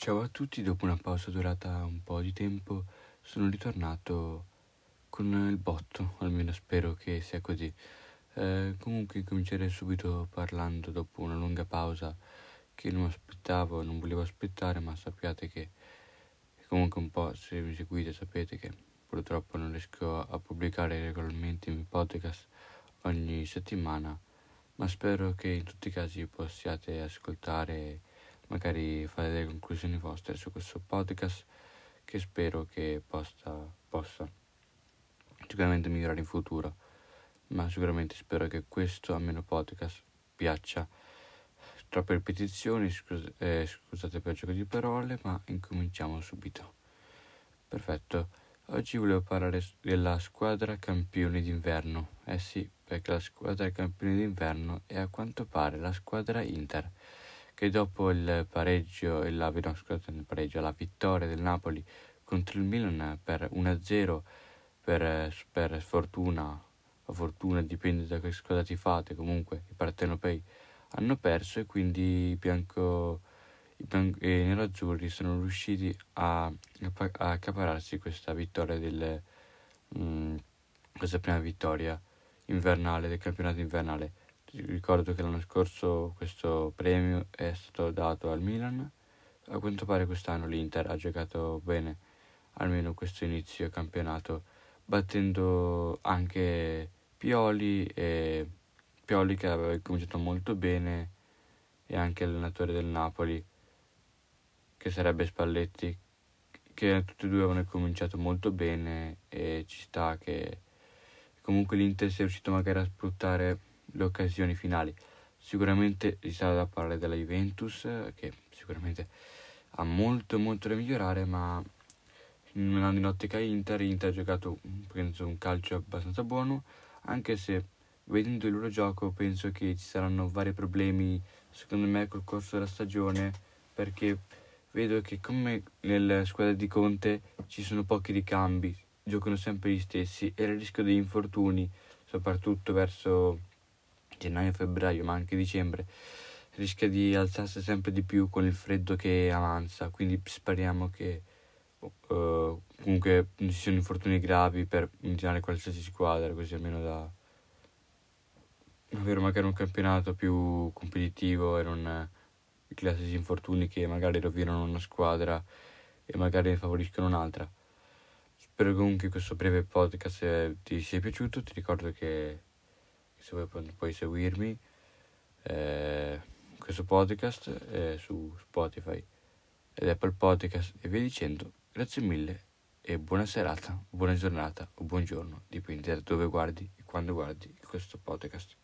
Ciao a tutti, dopo una pausa durata un po' di tempo sono ritornato con il botto, almeno spero che sia così. Eh, comunque comincerei subito parlando dopo una lunga pausa che non aspettavo, non volevo aspettare, ma sappiate che comunque un po' se mi seguite sapete che purtroppo non riesco a pubblicare regolarmente i miei podcast ogni settimana, ma spero che in tutti i casi possiate ascoltare magari fare delle conclusioni vostre su questo podcast che spero che possa, possa sicuramente migliorare in futuro. Ma sicuramente spero che questo almeno podcast piaccia. Troppe ripetizioni scus- eh, scusate per il gioco di parole ma incominciamo subito. Perfetto. Oggi volevo parlare della squadra campioni d'inverno. Eh sì perché la squadra campioni d'inverno è a quanto pare la squadra Inter che dopo il pareggio e la, no, scusate, il pareggio, la vittoria del Napoli contro il Milan per 1-0 per, per sfortuna o fortuna, dipende da che squadra ti fate, comunque i partenopei hanno perso e quindi i bianco i, bianco, i nerazzurri sono riusciti a, a, a accapararsi questa vittoria del mh, mm, questa prima vittoria invernale del campionato invernale ricordo che l'anno scorso questo premio è stato dato al Milan. A quanto pare quest'anno l'Inter ha giocato bene, almeno questo inizio campionato, battendo anche Pioli e Pioli che aveva cominciato molto bene e anche l'allenatore del Napoli che sarebbe Spalletti che tutti e due avevano cominciato molto bene e ci sta che comunque l'Inter sia riuscito magari a sfruttare le occasioni finali. Sicuramente ci sarà da parlare della Juventus, che sicuramente ha molto molto da migliorare, ma in ottica Inter, Inter ha giocato penso, un calcio abbastanza buono, anche se vedendo il loro gioco penso che ci saranno vari problemi, secondo me, col corso della stagione, perché vedo che come nella squadra di Conte ci sono pochi ricambi, giocano sempre gli stessi e il rischio di infortuni, soprattutto verso gennaio-febbraio, ma anche dicembre, rischia di alzarsi sempre di più con il freddo che avanza, quindi speriamo che uh, comunque non ci siano infortuni gravi per iniziare qualsiasi squadra, così almeno da avere magari un campionato più competitivo e non i classici infortuni che magari rovinano una squadra e magari ne favoriscono un'altra. Spero comunque questo breve podcast ti sia piaciuto, ti ricordo che se vuoi puoi seguirmi eh, questo podcast eh, su Spotify ed Apple Podcast e via dicendo. Grazie mille e buona serata buona giornata o buongiorno dipende da dove guardi e quando guardi questo podcast